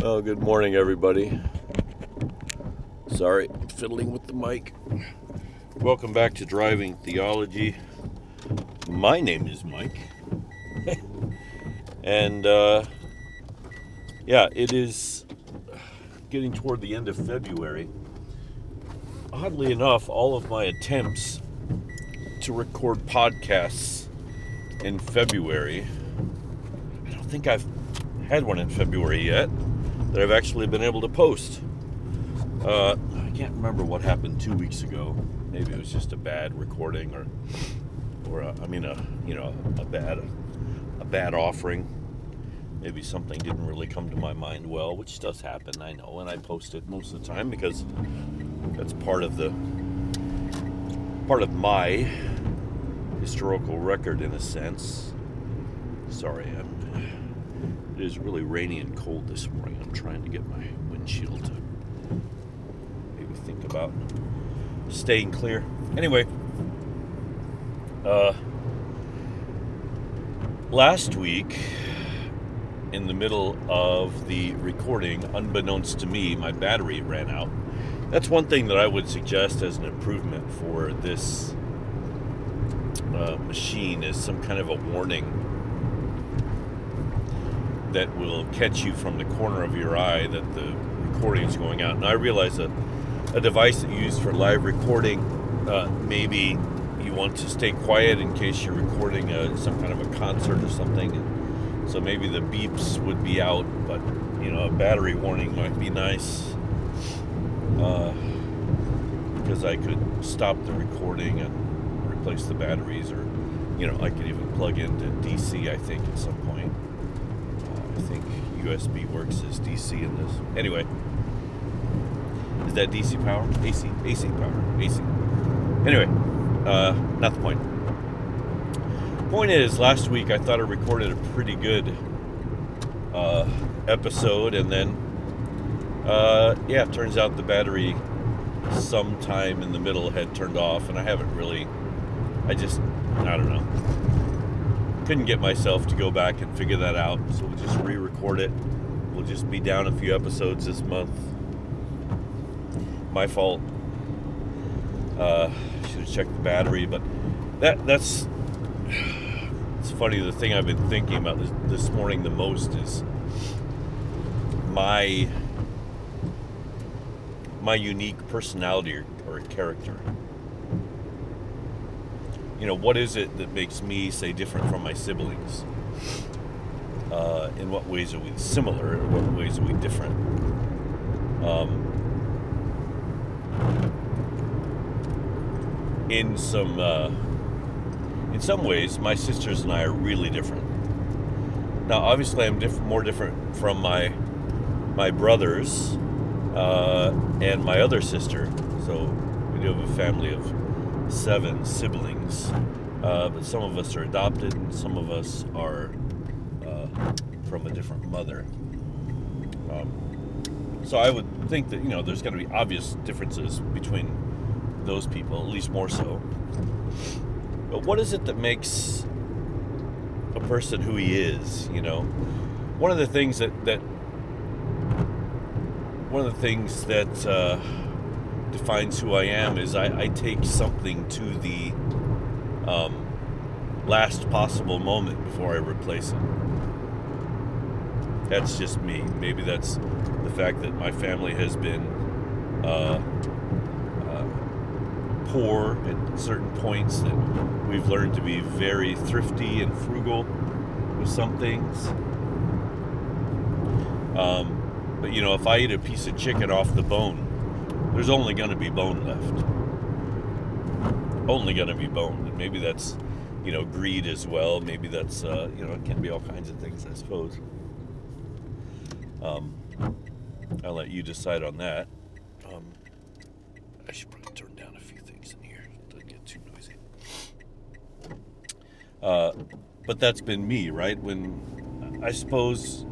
Well, good morning, everybody. Sorry, fiddling with the mic. Welcome back to Driving Theology. My name is Mike. and, uh, yeah, it is getting toward the end of February. Oddly enough, all of my attempts to record podcasts in February, I don't think I've had one in February yet that I've actually been able to post. Uh, I can't remember what happened two weeks ago. Maybe it was just a bad recording, or, or a, I mean, a you know, a bad, a bad offering. Maybe something didn't really come to my mind well, which does happen, I know, and I post it most of the time because that's part of the part of my historical record in a sense. Sorry, I'm it is really rainy and cold this morning. I'm trying to get my windshield to maybe think about staying clear. Anyway, uh, last week, in the middle of the recording, unbeknownst to me, my battery ran out. That's one thing that I would suggest as an improvement for this uh, machine is some kind of a warning that will catch you from the corner of your eye that the recording is going out. And I realize that a device that you use for live recording, uh, maybe you want to stay quiet in case you're recording a, some kind of a concert or something. And So maybe the beeps would be out, but you know, a battery warning might be nice. Uh, because I could stop the recording and replace the batteries, or you know, I could even plug into DC. I think at some point. USB works as DC in this. Anyway, is that DC power? AC, AC power, AC. Anyway, uh, not the point. Point is, last week I thought I recorded a pretty good uh, episode, and then, uh, yeah, it turns out the battery sometime in the middle had turned off, and I haven't really, I just, I don't know couldn't get myself to go back and figure that out, so we'll just re-record it. We'll just be down a few episodes this month. My fault. Uh, should have checked the battery, but that that's it's funny. The thing I've been thinking about this, this morning the most is my my unique personality or, or character you know, what is it that makes me, say, different from my siblings? Uh, in what ways are we similar? In what ways are we different? Um, in some uh, in some ways, my sisters and I are really different. Now, obviously, I'm diff- more different from my my brothers uh, and my other sister. So we do have a family of seven siblings, uh, but some of us are adopted and some of us are uh, from a different mother. Um, so I would think that you know there's going to be obvious differences between those people, at least more so. But what is it that makes a person who he is? You know, one of the things that that one of the things that uh, defines who I am is I, I take something to the um, last possible moment before I replace it. That's just me. Maybe that's the fact that my family has been uh, uh, poor at certain points, that we've learned to be very thrifty and frugal with some things. Um, but you know, if I eat a piece of chicken off the bone, there's only going to be bone left. Only going to be bone. And maybe that's, you know, greed as well. Maybe that's, uh, you know, it can be all kinds of things, I suppose. Um, I'll let you decide on that. Um, I should probably turn down a few things in here. Don't get too noisy. Uh, but that's been me, right? When I suppose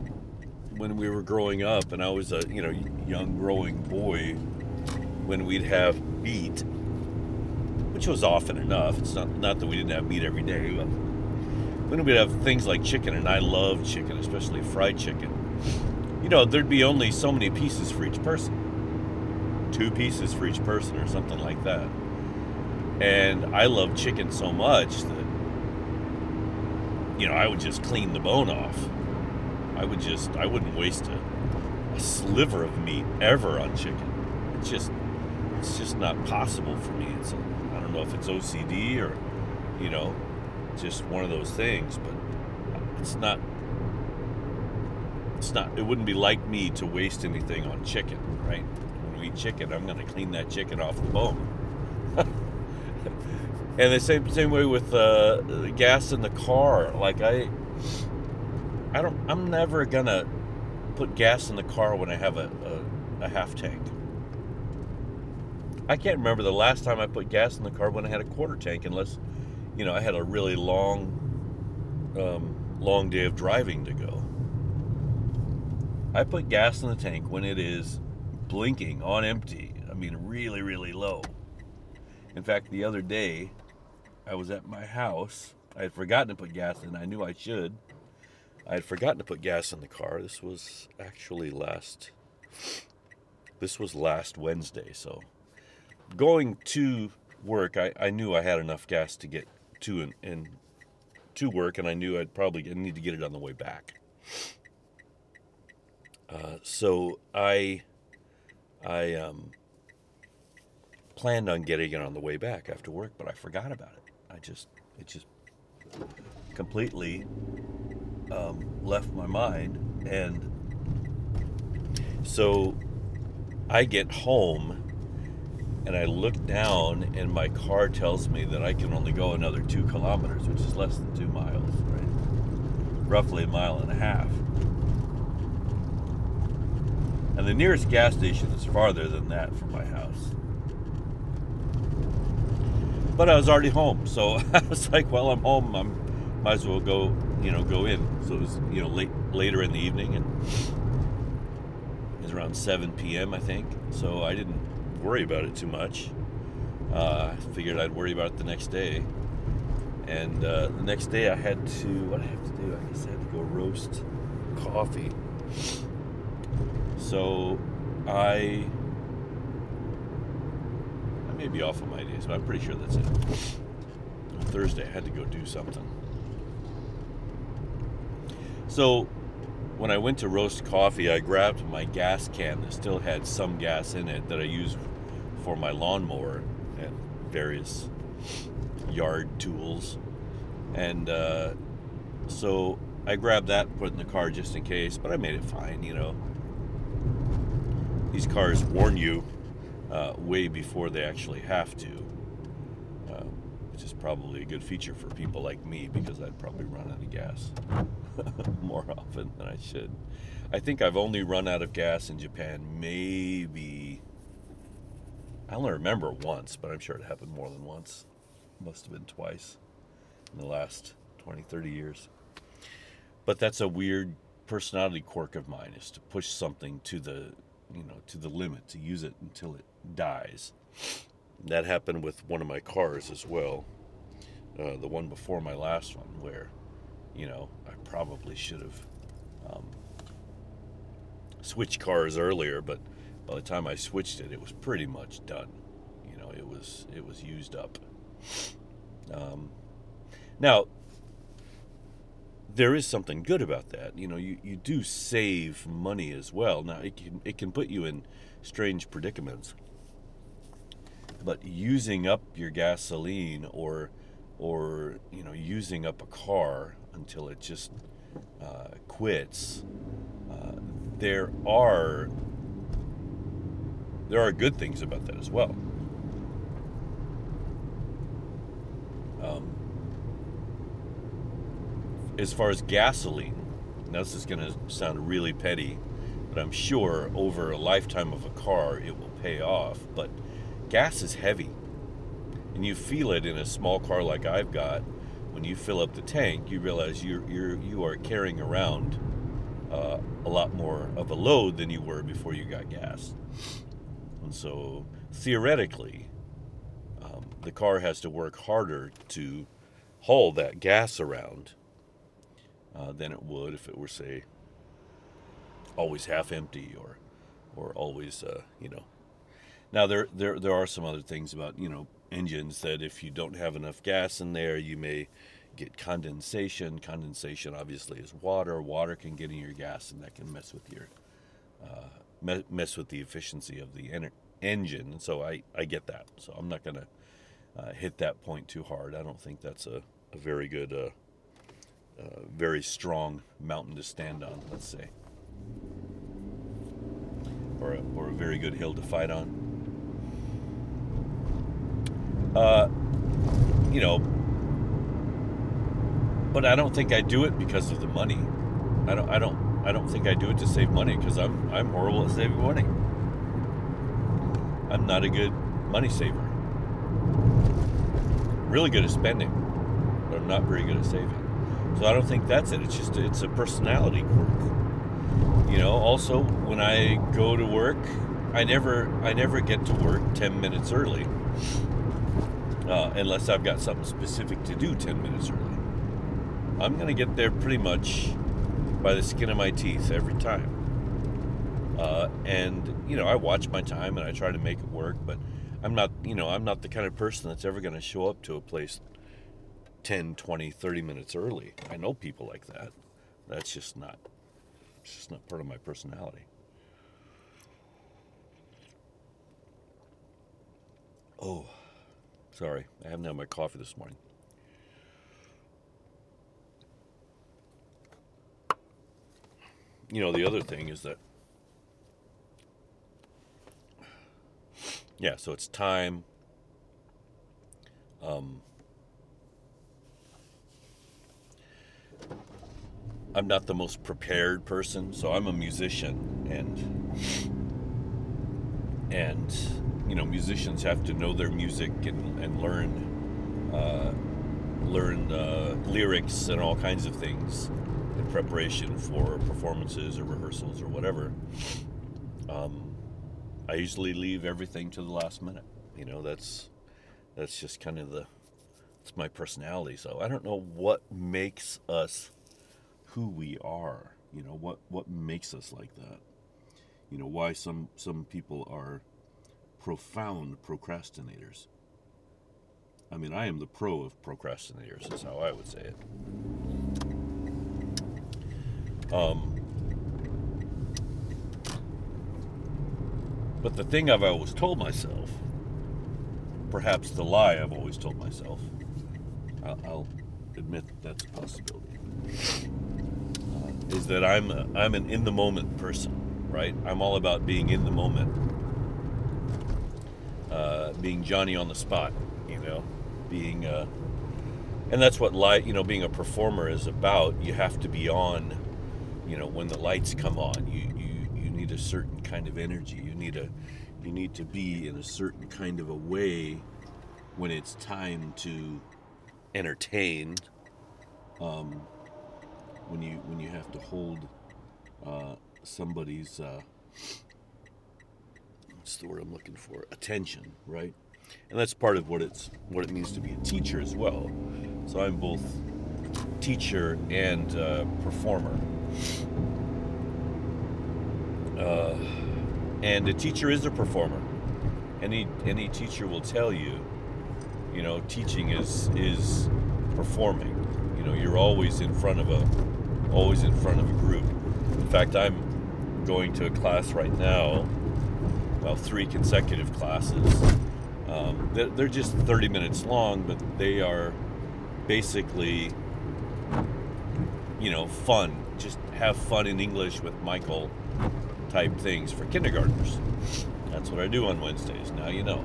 when we were growing up, and I was a you know young growing boy, when we'd have meat, which was often enough. It's not not that we didn't have meat every day, but when we'd have things like chicken, and I love chicken, especially fried chicken. you know, there'd be only so many pieces for each person. Two pieces for each person or something like that. And I love chicken so much that, you know, I would just clean the bone off. I would just, I wouldn't waste a, a sliver of meat ever on chicken. It's just, it's just not possible for me. It's, I don't know if it's OCD or, you know, just one of those things, but it's not it's not it wouldn't be like me to waste anything on chicken right? When we eat chicken i'm going to clean that chicken off the bone. And the same same way with uh, gas in the car like i i don't i'm never going to put gas in the car when i have a, a, a half tank i can't remember the last time i put gas in the car when i had a quarter tank unless you know i had a really long um, long day of driving to go I put gas in the tank when it is blinking on empty. I mean, really, really low. In fact, the other day, I was at my house. I had forgotten to put gas in. I knew I should. I had forgotten to put gas in the car. This was actually last. This was last Wednesday. So, going to work, I, I knew I had enough gas to get to and, and to work, and I knew I'd probably need to get it on the way back. Uh, so I I um, planned on getting it on the way back after work, but I forgot about it. I just it just completely um, left my mind, and so I get home and I look down, and my car tells me that I can only go another two kilometers, which is less than two miles, right? Roughly a mile and a half. And the nearest gas station is farther than that from my house. But I was already home, so I was like, well, I'm home. I'm might as well go, you know, go in. So it was, you know, late later in the evening and it was around 7 p.m. I think. So I didn't worry about it too much. Uh, figured I'd worry about it the next day. And uh, the next day I had to, what I have to do? I guess I had to go roast coffee. So I I may be off on my days, but I'm pretty sure that's it. On Thursday I had to go do something. So when I went to roast coffee, I grabbed my gas can that still had some gas in it that I use for my lawnmower and various yard tools. And uh, so I grabbed that, put it in the car just in case, but I made it fine, you know these cars warn you uh, way before they actually have to, uh, which is probably a good feature for people like me because I'd probably run out of gas more often than I should. I think I've only run out of gas in Japan maybe. I only remember once, but I'm sure it happened more than once. Must have been twice in the last 20, 30 years. But that's a weird personality quirk of mine is to push something to the you know, to the limit, to use it until it dies. That happened with one of my cars as well. Uh, the one before my last one, where, you know, I probably should have um, switched cars earlier, but by the time I switched it, it was pretty much done. You know, it was it was used up. Um, now, there is something good about that. You know, you, you do save money as well. Now it can it can put you in strange predicaments. But using up your gasoline or or you know using up a car until it just uh, quits, uh, there are there are good things about that as well. Um, as far as gasoline, now this is going to sound really petty, but I'm sure over a lifetime of a car it will pay off. But gas is heavy, and you feel it in a small car like I've got. When you fill up the tank, you realize you're you're you are carrying around uh, a lot more of a load than you were before you got gas. And so theoretically, um, the car has to work harder to haul that gas around uh, than it would if it were, say, always half empty or or always uh, you know. Now there there there are some other things about you know engines that if you don't have enough gas in there, you may get condensation. Condensation obviously is water. Water can get in your gas, and that can mess with your uh, me- mess with the efficiency of the en- engine. So I I get that. So I'm not gonna uh, hit that point too hard. I don't think that's a, a very good, uh, uh, very strong mountain to stand on. Let's say, or a, or a very good hill to fight on. Uh, you know, but I don't think I do it because of the money. I don't. I don't. I don't think I do it to save money because I'm I'm horrible at saving money. I'm not a good money saver. Really good at spending, but I'm not very good at saving. So I don't think that's it. It's just it's a personality quirk. You know. Also, when I go to work, I never I never get to work ten minutes early, uh, unless I've got something specific to do ten minutes early. I'm going to get there pretty much by the skin of my teeth every time. Uh, and, you know, I watch my time and I try to make it work, but I'm not, you know, I'm not the kind of person that's ever going to show up to a place 10, 20, 30 minutes early. I know people like that. That's just not, it's just not part of my personality. Oh, sorry. I haven't had my coffee this morning. You know, the other thing is that, yeah, so it's time. Um, I'm not the most prepared person, so I'm a musician, and and you know, musicians have to know their music and, and learn uh, learn uh, lyrics and all kinds of things in preparation for performances or rehearsals or whatever, um, I usually leave everything to the last minute. You know, that's that's just kind of the it's my personality. So I don't know what makes us who we are. You know, what what makes us like that. You know, why some some people are profound procrastinators. I mean, I am the pro of procrastinators, is how I would say it. Um, but the thing I've always told myself, perhaps the lie I've always told myself, I'll, admit that's a possibility, uh, is that I'm a, I'm an in the moment person, right? I'm all about being in the moment, uh, being Johnny on the spot, you know, being. Uh, and that's what light, you know, being a performer is about. You have to be on you know when the lights come on you you you need a certain kind of energy. You need a you need to be in a certain kind of a way when it's time to entertain um, when you when you have to hold uh, somebody's uh, what's the word I'm looking for? Attention right? And that's part of what it's what it means to be a teacher as well. So I'm both teacher and uh, performer uh, and a teacher is a performer. Any any teacher will tell you, you know, teaching is is performing. You know, you're always in front of a always in front of a group. In fact, I'm going to a class right now, well, three consecutive classes. Um, they're, they're just 30 minutes long, but they are basically, you know, fun have fun in English with Michael type things for kindergartners. That's what I do on Wednesdays. Now you know.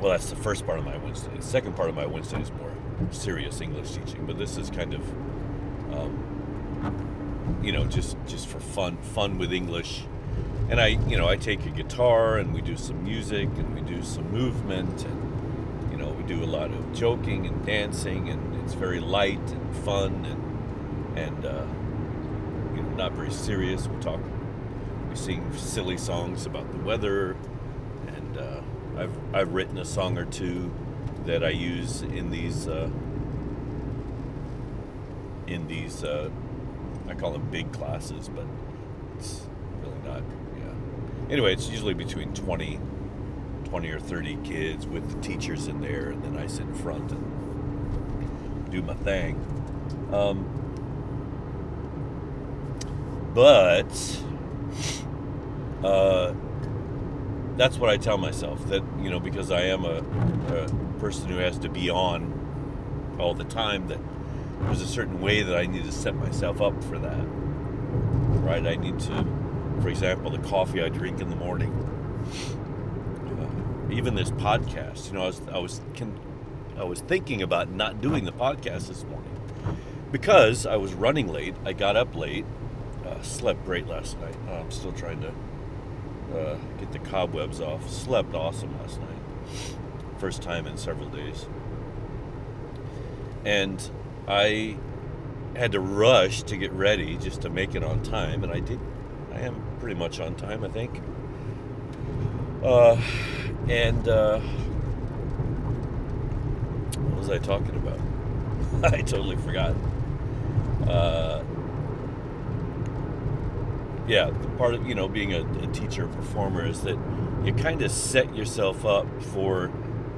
Well, that's the first part of my Wednesday. The second part of my Wednesday is more serious English teaching, but this is kind of, um, you know, just just for fun, fun with English. And I, you know, I take a guitar and we do some music and we do some movement and, you know, we do a lot of joking and dancing and it's very light and fun and and uh, you know, not very serious. We talk, we sing silly songs about the weather, and uh, I've I've written a song or two that I use in these uh, in these. Uh, I call them big classes, but it's really not. Yeah. Anyway, it's usually between 20, 20 or 30 kids with the teachers in there, and then I sit in front and do my thing. Um, but uh, that's what I tell myself that you know because I am a, a person who has to be on all the time that there's a certain way that I need to set myself up for that. Right? I need to, for example, the coffee I drink in the morning. Uh, even this podcast, you know, I was I was can, I was thinking about not doing the podcast this morning because I was running late. I got up late, slept great last night. Uh, I'm still trying to uh, get the cobwebs off. Slept awesome last night. First time in several days. And I had to rush to get ready just to make it on time, and I did. I am pretty much on time, I think. Uh, and uh, what was I talking about? I totally forgot. Uh, yeah, part of you know being a, a teacher, performer is that you kind of set yourself up for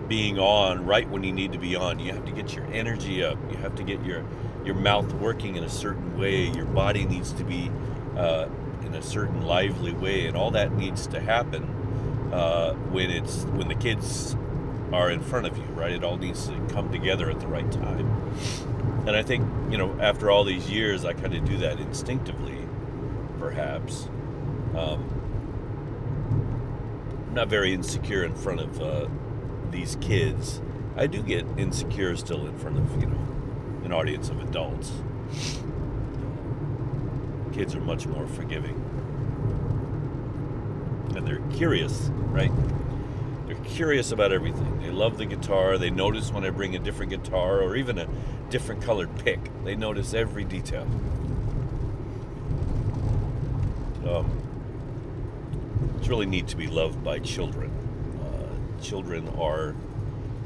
being on right when you need to be on. You have to get your energy up. You have to get your your mouth working in a certain way. Your body needs to be uh, in a certain lively way, and all that needs to happen uh, when it's when the kids are in front of you. Right? It all needs to come together at the right time. And I think you know after all these years, I kind of do that instinctively, perhaps. Um, I'm not very insecure in front of. Uh, these kids, I do get insecure still in front of, you know, an audience of adults. Kids are much more forgiving. And they're curious, right? They're curious about everything. They love the guitar. They notice when I bring a different guitar or even a different colored pick. They notice every detail. Um, it's really neat to be loved by children children are,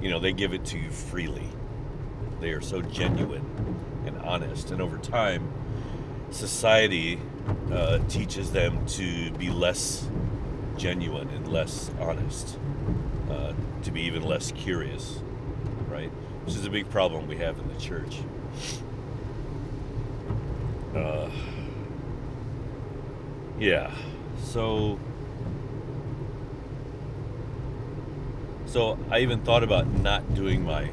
you know, they give it to you freely. They are so genuine and honest. And over time, society uh, teaches them to be less genuine and less honest, uh, to be even less curious, right? Which is a big problem we have in the church. Uh, yeah, so So I even thought about not doing my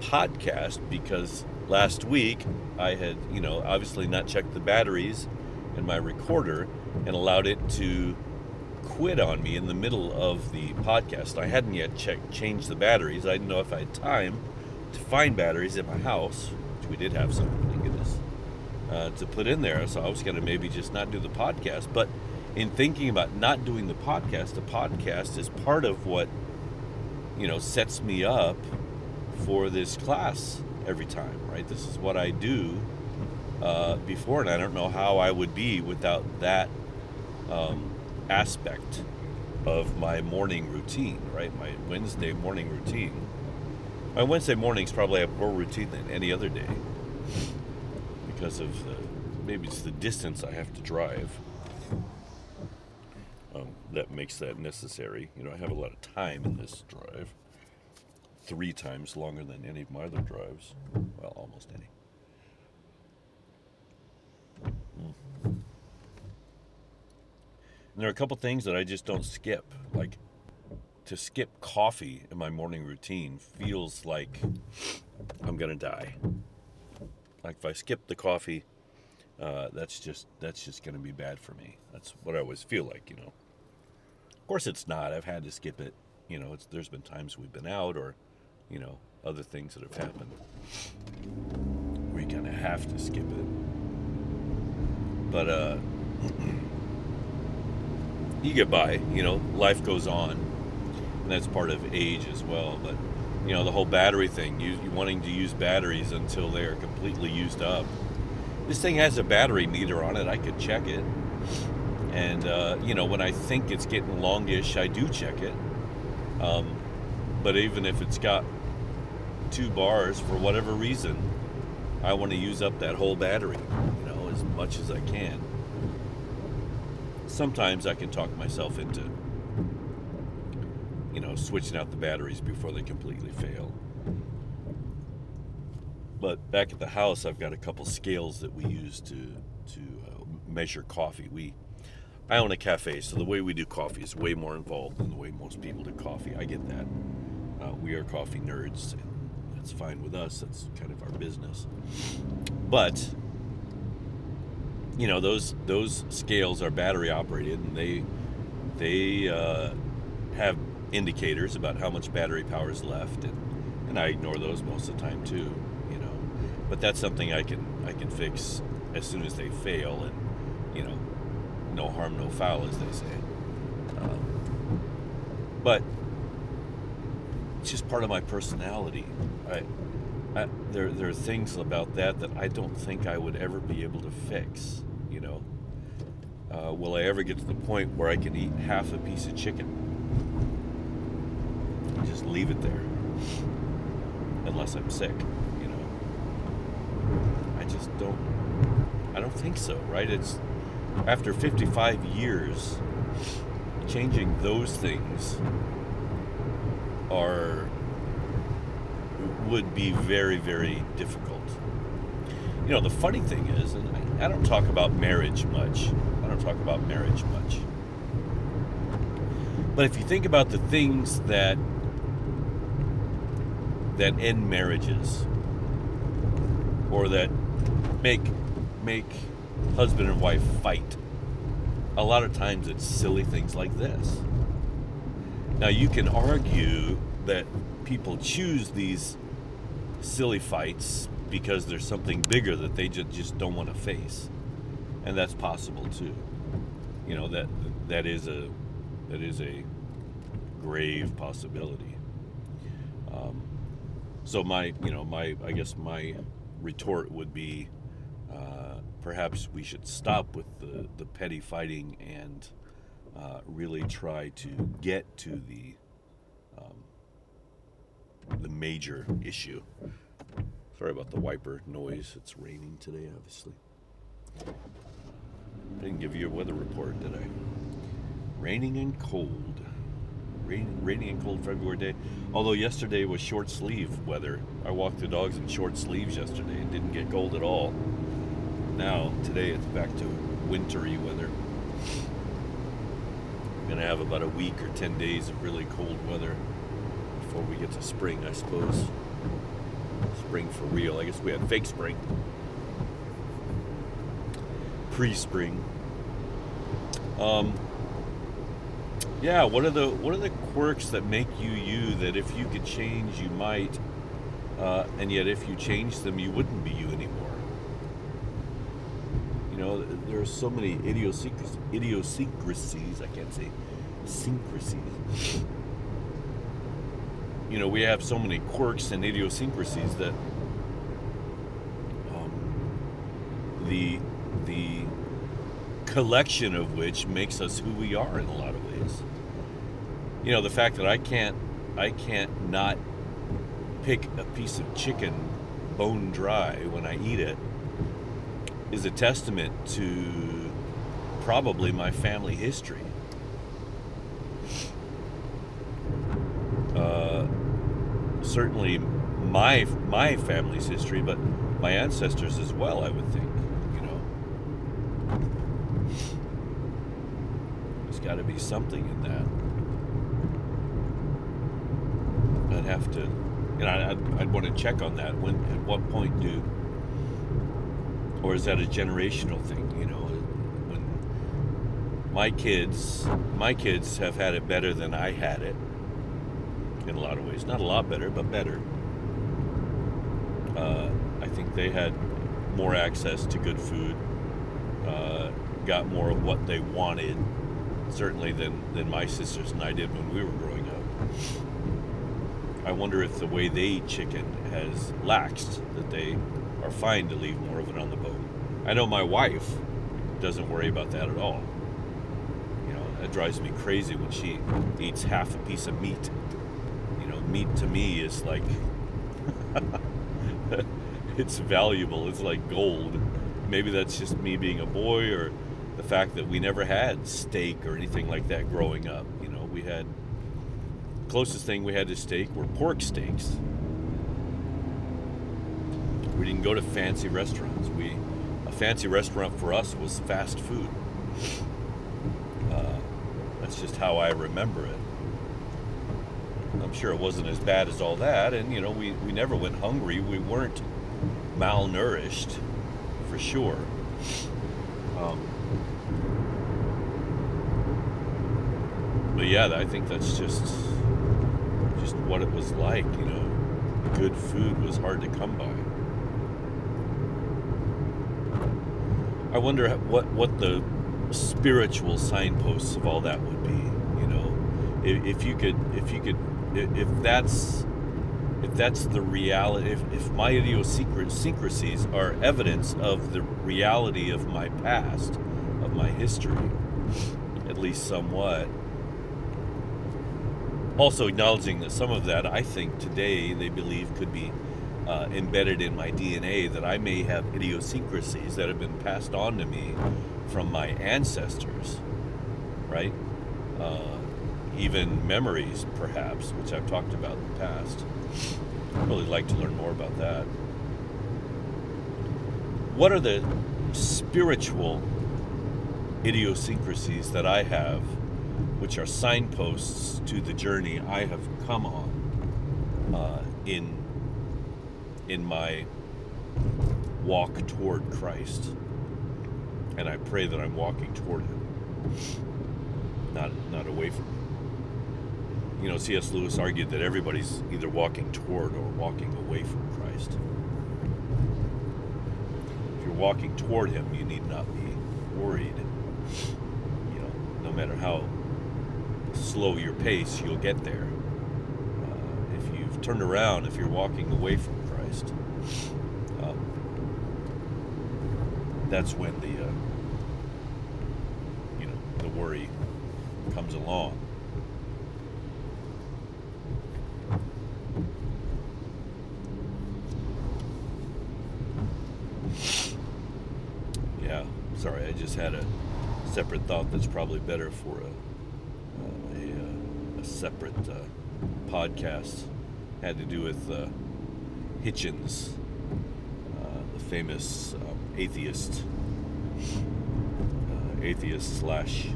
podcast because last week I had, you know, obviously not checked the batteries in my recorder and allowed it to quit on me in the middle of the podcast. I hadn't yet checked changed the batteries. I didn't know if I had time to find batteries at my house, which we did have some, uh, to put in there. So I was going to maybe just not do the podcast. But in thinking about not doing the podcast, the podcast is part of what you know, sets me up for this class every time, right? This is what I do uh, before, and I don't know how I would be without that um, aspect of my morning routine, right? My Wednesday morning routine. My Wednesday mornings probably have more routine than any other day because of the, maybe it's the distance I have to drive um, that makes that necessary. You know, I have a lot of time in this drive, three times longer than any of my other drives. Well, almost any. And there are a couple things that I just don't skip. Like to skip coffee in my morning routine feels like I'm gonna die. Like if I skip the coffee, uh, that's just that's just gonna be bad for me. That's what I always feel like, you know. Of course, it's not. I've had to skip it. You know, there's been times we've been out or, you know, other things that have happened. We kind of have to skip it. But uh, you get by. You know, life goes on, and that's part of age as well. But you know, the whole battery thing, you, wanting to use batteries until they are completely used up. This thing has a battery meter on it. I could check it. And, uh, you know, when I think it's getting longish, I do check it. Um, but even if it's got two bars for whatever reason, I want to use up that whole battery, you know, as much as I can. Sometimes I can talk myself into, know, switching out the batteries before they completely fail. But back at the house, I've got a couple scales that we use to to uh, measure coffee. We I own a cafe, so the way we do coffee is way more involved than the way most people do coffee. I get that. Uh, we are coffee nerds, and that's fine with us. That's kind of our business. But you know those those scales are battery operated, and they they uh, have indicators about how much battery power is left, and and I ignore those most of the time too. You know, but that's something I can I can fix as soon as they fail, and you know no harm, no foul, as they say. Um, but it's just part of my personality. I, I, there, there are things about that that I don't think I would ever be able to fix. You know, uh, will I ever get to the point where I can eat half a piece of chicken? Just leave it there, unless I'm sick. You know, I just don't. I don't think so. Right? It's after 55 years, changing those things are would be very, very difficult. You know, the funny thing is, and I, I don't talk about marriage much. I don't talk about marriage much. But if you think about the things that that end marriages or that make make husband and wife fight. A lot of times it's silly things like this. Now, you can argue that people choose these silly fights because there's something bigger that they just just don't want to face. And that's possible too. You know, that that is a that is a grave possibility. So my, you know, my I guess my retort would be perhaps we should stop with the, the petty fighting and uh, really try to get to the um, the major issue. Sorry about the wiper noise. It's raining today, obviously. I didn't give you a weather report, did I? Raining and cold. Rain, raining and cold February day. Although yesterday was short sleeve weather. I walked the dogs in short sleeves yesterday and didn't get cold at all now. Today it's back to wintry weather. We're going to have about a week or 10 days of really cold weather before we get to spring, I suppose. Spring for real. I guess we had fake spring. Pre spring. Um, yeah, what are the what are the quirks that make you you that if you could change you might, uh, and yet if you change them you wouldn't be you anymore? You know, there are so many idiosyncrasies. idiosyncrasies I can't say syncrasies. You know, we have so many quirks and idiosyncrasies that um, the the collection of which makes us who we are in a lot of. You know, the fact that I can't I can't not pick a piece of chicken bone dry when I eat it is a testament to probably my family history. Uh, certainly my my family's history, but my ancestors as well. I would think, you know, there's got to be something in that. I'd have to, know, I'd, I'd want to check on that. When at what point do or is that a generational thing? You know, when my kids, my kids have had it better than I had it in a lot of ways. Not a lot better, but better. Uh, I think they had more access to good food, uh, got more of what they wanted, certainly than than my sisters and I did when we were growing up. I wonder if the way they eat chicken has laxed, that they are fine to leave more of it on the boat. I know my wife doesn't worry about that at all. You know, that drives me crazy when she eats half a piece of meat. You know, meat to me is like it's valuable. It's like gold. maybe that's just me being a boy or the fact that we never had steak or anything like that growing up. You know, we had closest thing we had to steak were pork steaks. We didn't go to fancy restaurants. We a fancy restaurant for us was fast food. Uh, that's just how I remember it. I'm sure it wasn't as bad as all that, and you know, we, we never went hungry. We weren't malnourished, for sure. Um, but yeah, I think that's just just what it was like. You know, good food was hard to come by. I wonder what what the spiritual signposts of all that would be. You know, if, if you could if you could if that's if that's the reality if, if my idiosyncrasies are evidence of the reality of my past of my history at least somewhat also acknowledging that some of that i think today they believe could be uh, embedded in my dna that i may have idiosyncrasies that have been passed on to me from my ancestors right uh, even memories, perhaps, which I've talked about in the past. I'd really like to learn more about that. What are the spiritual idiosyncrasies that I have, which are signposts to the journey I have come on uh, in in my walk toward Christ? And I pray that I'm walking toward Him, not not away from Him you know, C.S. Lewis argued that everybody's either walking toward or walking away from Christ. If you're walking toward Him, you need not be worried. You know, no matter how slow your pace, you'll get there. Uh, if you've turned around, if you're walking away from Christ, um, that's when the uh, you know the worry comes along. Yeah, sorry, I just had a separate thought that's probably better for a, a, separate uh, podcast. Had to do with uh, Hitchens, uh, the famous um, atheist, uh, atheist slash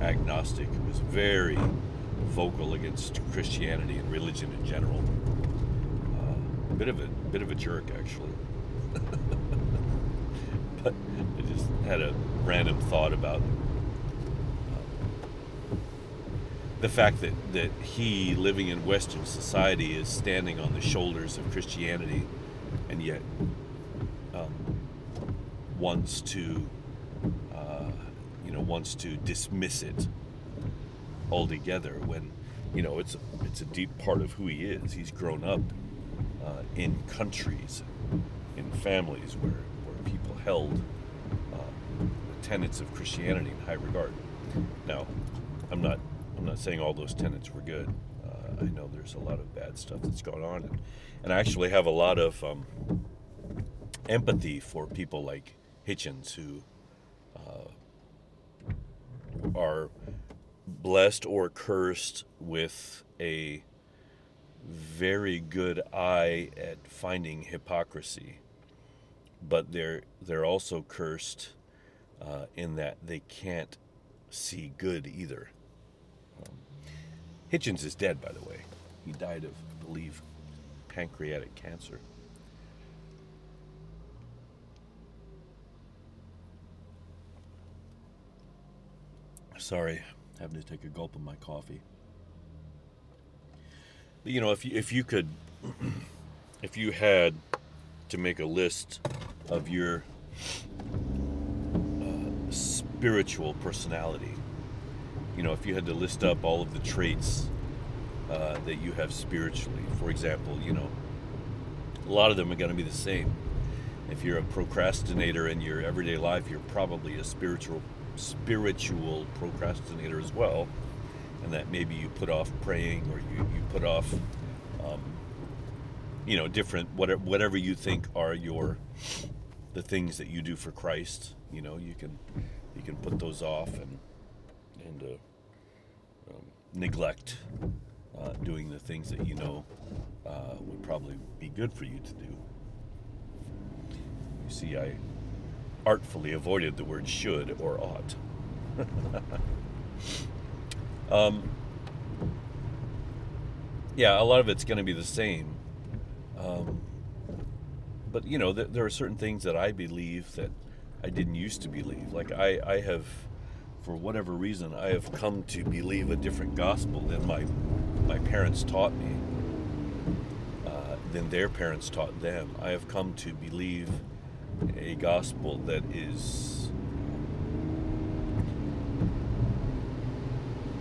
agnostic, who was very vocal against Christianity and religion in general. a bit of a bit of a jerk, actually. but I just had a random thought about uh, the fact that, that he, living in Western society, is standing on the shoulders of Christianity and yet um, wants to, uh, you know, wants to dismiss it altogether when, you know, it's, it's a deep part of who he is. He's grown up uh, in countries, in families where, where people held the tenets of Christianity in high regard. Now, I'm not I'm not saying all those tenants were good. Uh, I know there's a lot of bad stuff that's going on, and, and I actually have a lot of um, empathy for people like Hitchens who uh, are blessed or cursed with a very good eye at finding hypocrisy, but they're they're also cursed uh, in that they can't see good either. Hitchens is dead, by the way. He died of, I believe, pancreatic cancer. Sorry, having to take a gulp of my coffee. You know, if you, if you could, if you had to make a list of your uh, spiritual personality. You know, if you had to list up all of the traits uh, that you have spiritually, for example, you know, a lot of them are going to be the same. If you're a procrastinator in your everyday life, you're probably a spiritual spiritual procrastinator as well, and that maybe you put off praying or you, you put off, um, you know, different whatever whatever you think are your the things that you do for Christ. You know, you can you can put those off and and uh, um, neglect uh, doing the things that you know uh, would probably be good for you to do. You see, I artfully avoided the word should or ought. um, yeah, a lot of it's going to be the same. Um, but you know, th- there are certain things that I believe that I didn't used to believe. Like I, I have, for whatever reason, I have come to believe a different gospel than my my parents taught me, uh, than their parents taught them. I have come to believe a gospel that is,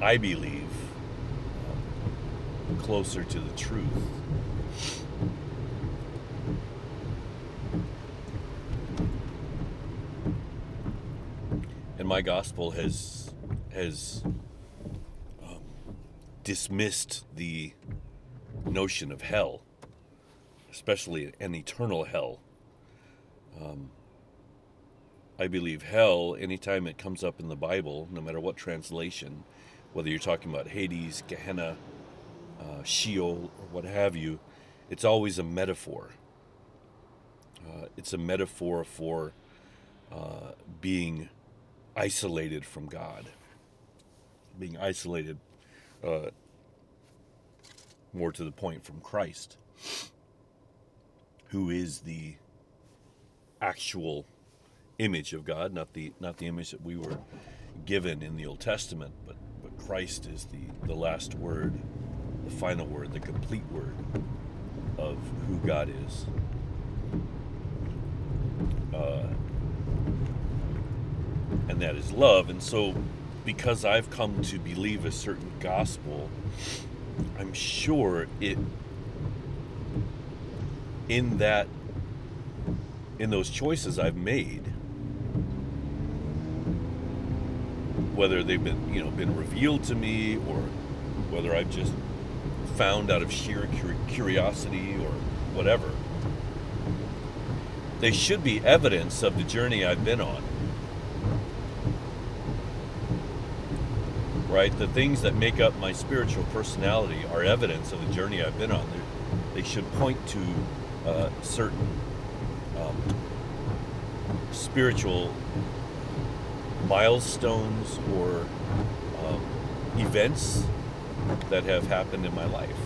I believe, um, closer to the truth. And my gospel has has um, dismissed the notion of hell, especially an eternal hell. Um, I believe hell, anytime it comes up in the Bible, no matter what translation, whether you're talking about Hades, Gehenna, uh, Sheol, or what have you, it's always a metaphor. Uh, it's a metaphor for uh, being isolated from God, being isolated, uh, more to the point, from Christ, who is the actual image of God, not the not the image that we were given in the Old Testament, but but Christ is the the last word, the final word, the complete word of who God is. Uh, and that is love. And so, because I've come to believe a certain gospel, I'm sure it in that in those choices I've made, whether they've been you know been revealed to me or whether I've just found out of sheer curiosity or whatever, they should be evidence of the journey I've been on. Right? The things that make up my spiritual personality are evidence of the journey I've been on. They're, they should point to uh, certain um, spiritual milestones or um, events that have happened in my life.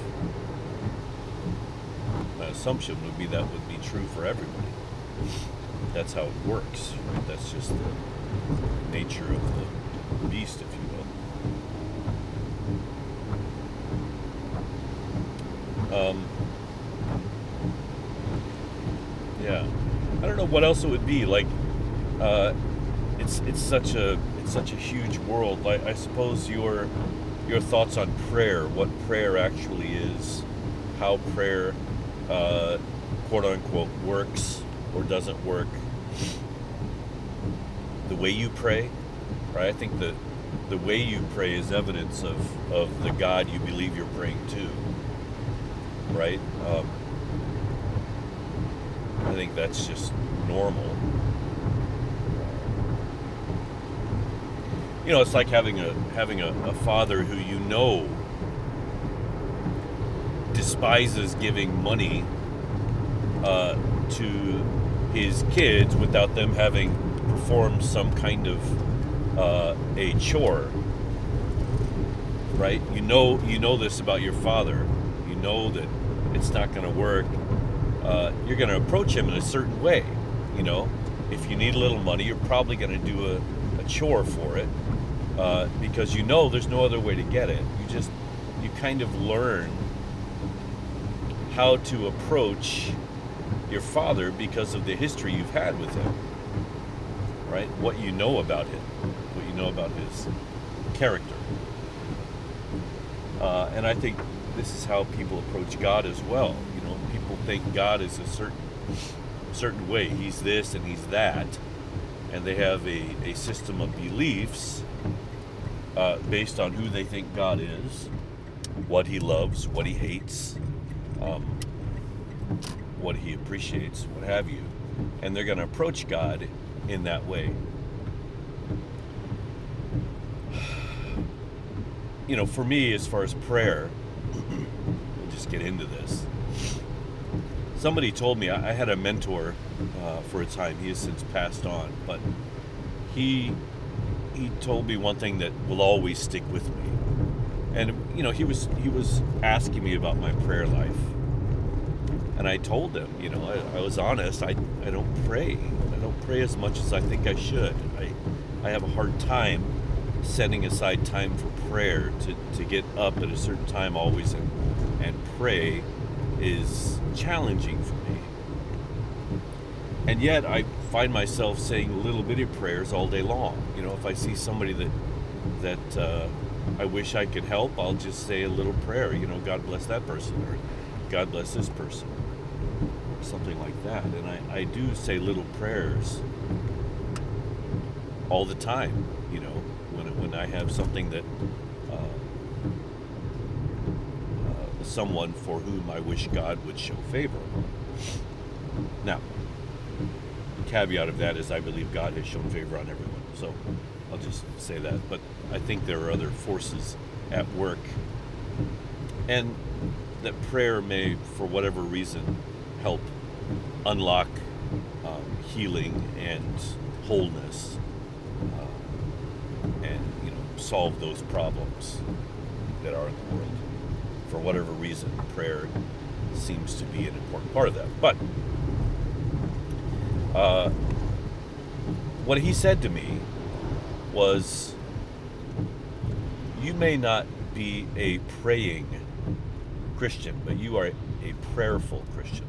My assumption would be that would be true for everybody. That's how it works. Right? That's just the nature of the beast, if you will. Um, yeah, I don't know what else it would be. Like, uh, it's it's such a it's such a huge world. Like, I suppose your your thoughts on prayer, what prayer actually is, how prayer, uh, quote unquote, works or doesn't work, the way you pray, right? I think that the way you pray is evidence of, of the God you believe you're praying to, right? Um, I think that's just normal. You know, it's like having a having a, a father who you know despises giving money uh, to his kids without them having performed some kind of uh, a chore. Right? You know, you know this about your father. Know that it's not going to work uh, you're going to approach him in a certain way. You know, if you need a little money, you're probably going to do a, a, chore for it uh, because you know there's no other way to get it. You just, you kind of learn how to approach your father because of the history you've had with him, right? What you know about him, what you know about his character. Uh, and I think this is how people approach God as well You know, people think God is a certain certain way. He's this and he's that, and they have a, a system of beliefs uh, based on who they think God is, what He loves, what He hates, um, what He appreciates, what have you. and they're going to approach God in that way. You know, for me, as far as prayer, just get into this. Somebody told me I, I had a mentor uh, for a time. He has since passed on, but he he told me one thing that will always stick with me. And you know, he was he was asking me about my prayer life and I told him, you know, I, I, was honest. I, I don't pray. I don't pray as much as I think I should. I, I have a hard time setting aside time for prayer to, to get up at a certain time always and, and pray is challenging for me. And yet I find myself saying little bitty prayers all day long. You know, if I see somebody that that uh, I wish I could help, I'll just say a little prayer. You know, God bless that person, or God bless this person or something like that. And I, I do say little prayers all the time, you know, I have something that uh, uh, someone for whom I wish God would show favor. Now, the caveat of that is I believe God has shown favor on everyone. So I'll just say that. But I think there are other forces at work. And that prayer may, for whatever reason, help unlock um, healing and wholeness uh, and solve those problems that are in the world for whatever reason prayer seems to be an important part of that but uh, what he said to me was you may not be a praying christian but you are a prayerful christian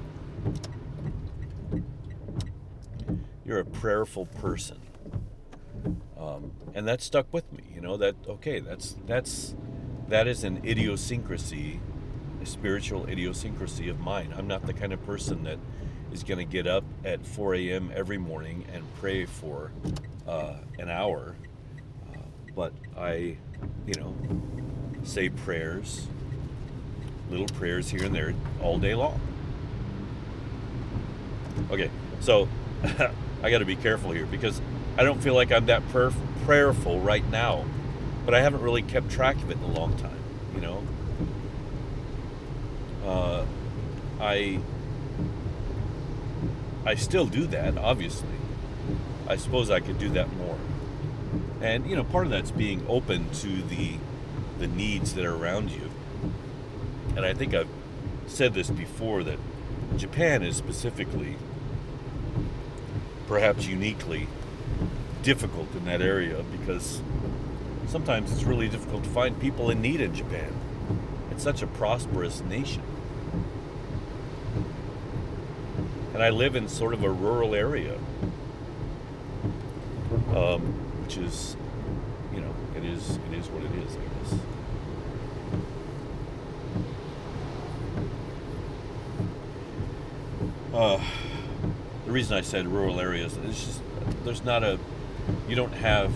you're a prayerful person. Um, and that stuck with me. Know that okay, that's that's that is an idiosyncrasy, a spiritual idiosyncrasy of mine. I'm not the kind of person that is going to get up at 4 a.m. every morning and pray for uh, an hour, uh, but I, you know, say prayers, little prayers here and there all day long. Okay, so I got to be careful here because I don't feel like I'm that prayer- prayerful right now, but I haven't really kept track of it in a long time. You know, uh, I I still do that. Obviously, I suppose I could do that more. And you know, part of that's being open to the the needs that are around you. And I think I've said this before that Japan is specifically perhaps uniquely difficult in that area because sometimes it's really difficult to find people in need in Japan. It's such a prosperous nation. And I live in sort of a rural area, um, which is, you know, it is it is what it is, I guess. Uh, the reason I said rural areas is just there's not a you don't have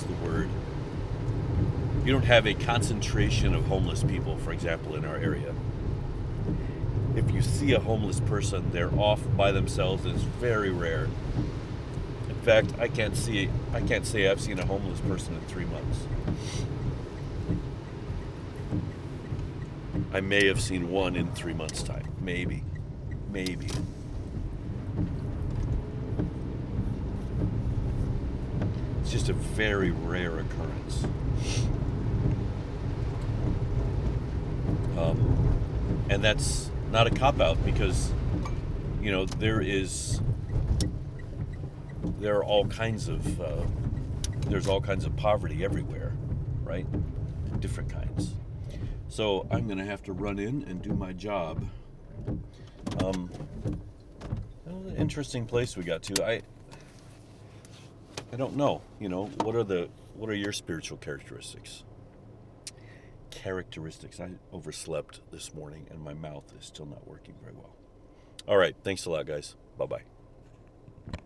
what's the word. You don't have a concentration of homeless people for example in our area. If you see a homeless person they're off by themselves it's very rare. In fact i can't see i can't say i've seen a homeless person in three months. I may have seen one in three months time. Maybe. Maybe. It's just a very rare occurrence. Um, and that's not a cop out because, you know, there is, there are all kinds of, uh, there's all kinds of poverty everywhere, right? Different kinds. So I'm going to have to run in and do my job. Um, interesting place we got to. I I don't know. You know, what are the what are your spiritual characteristics? Characteristics. I overslept this morning and my mouth is still not working very well. All right. Thanks a lot, guys. Bye bye.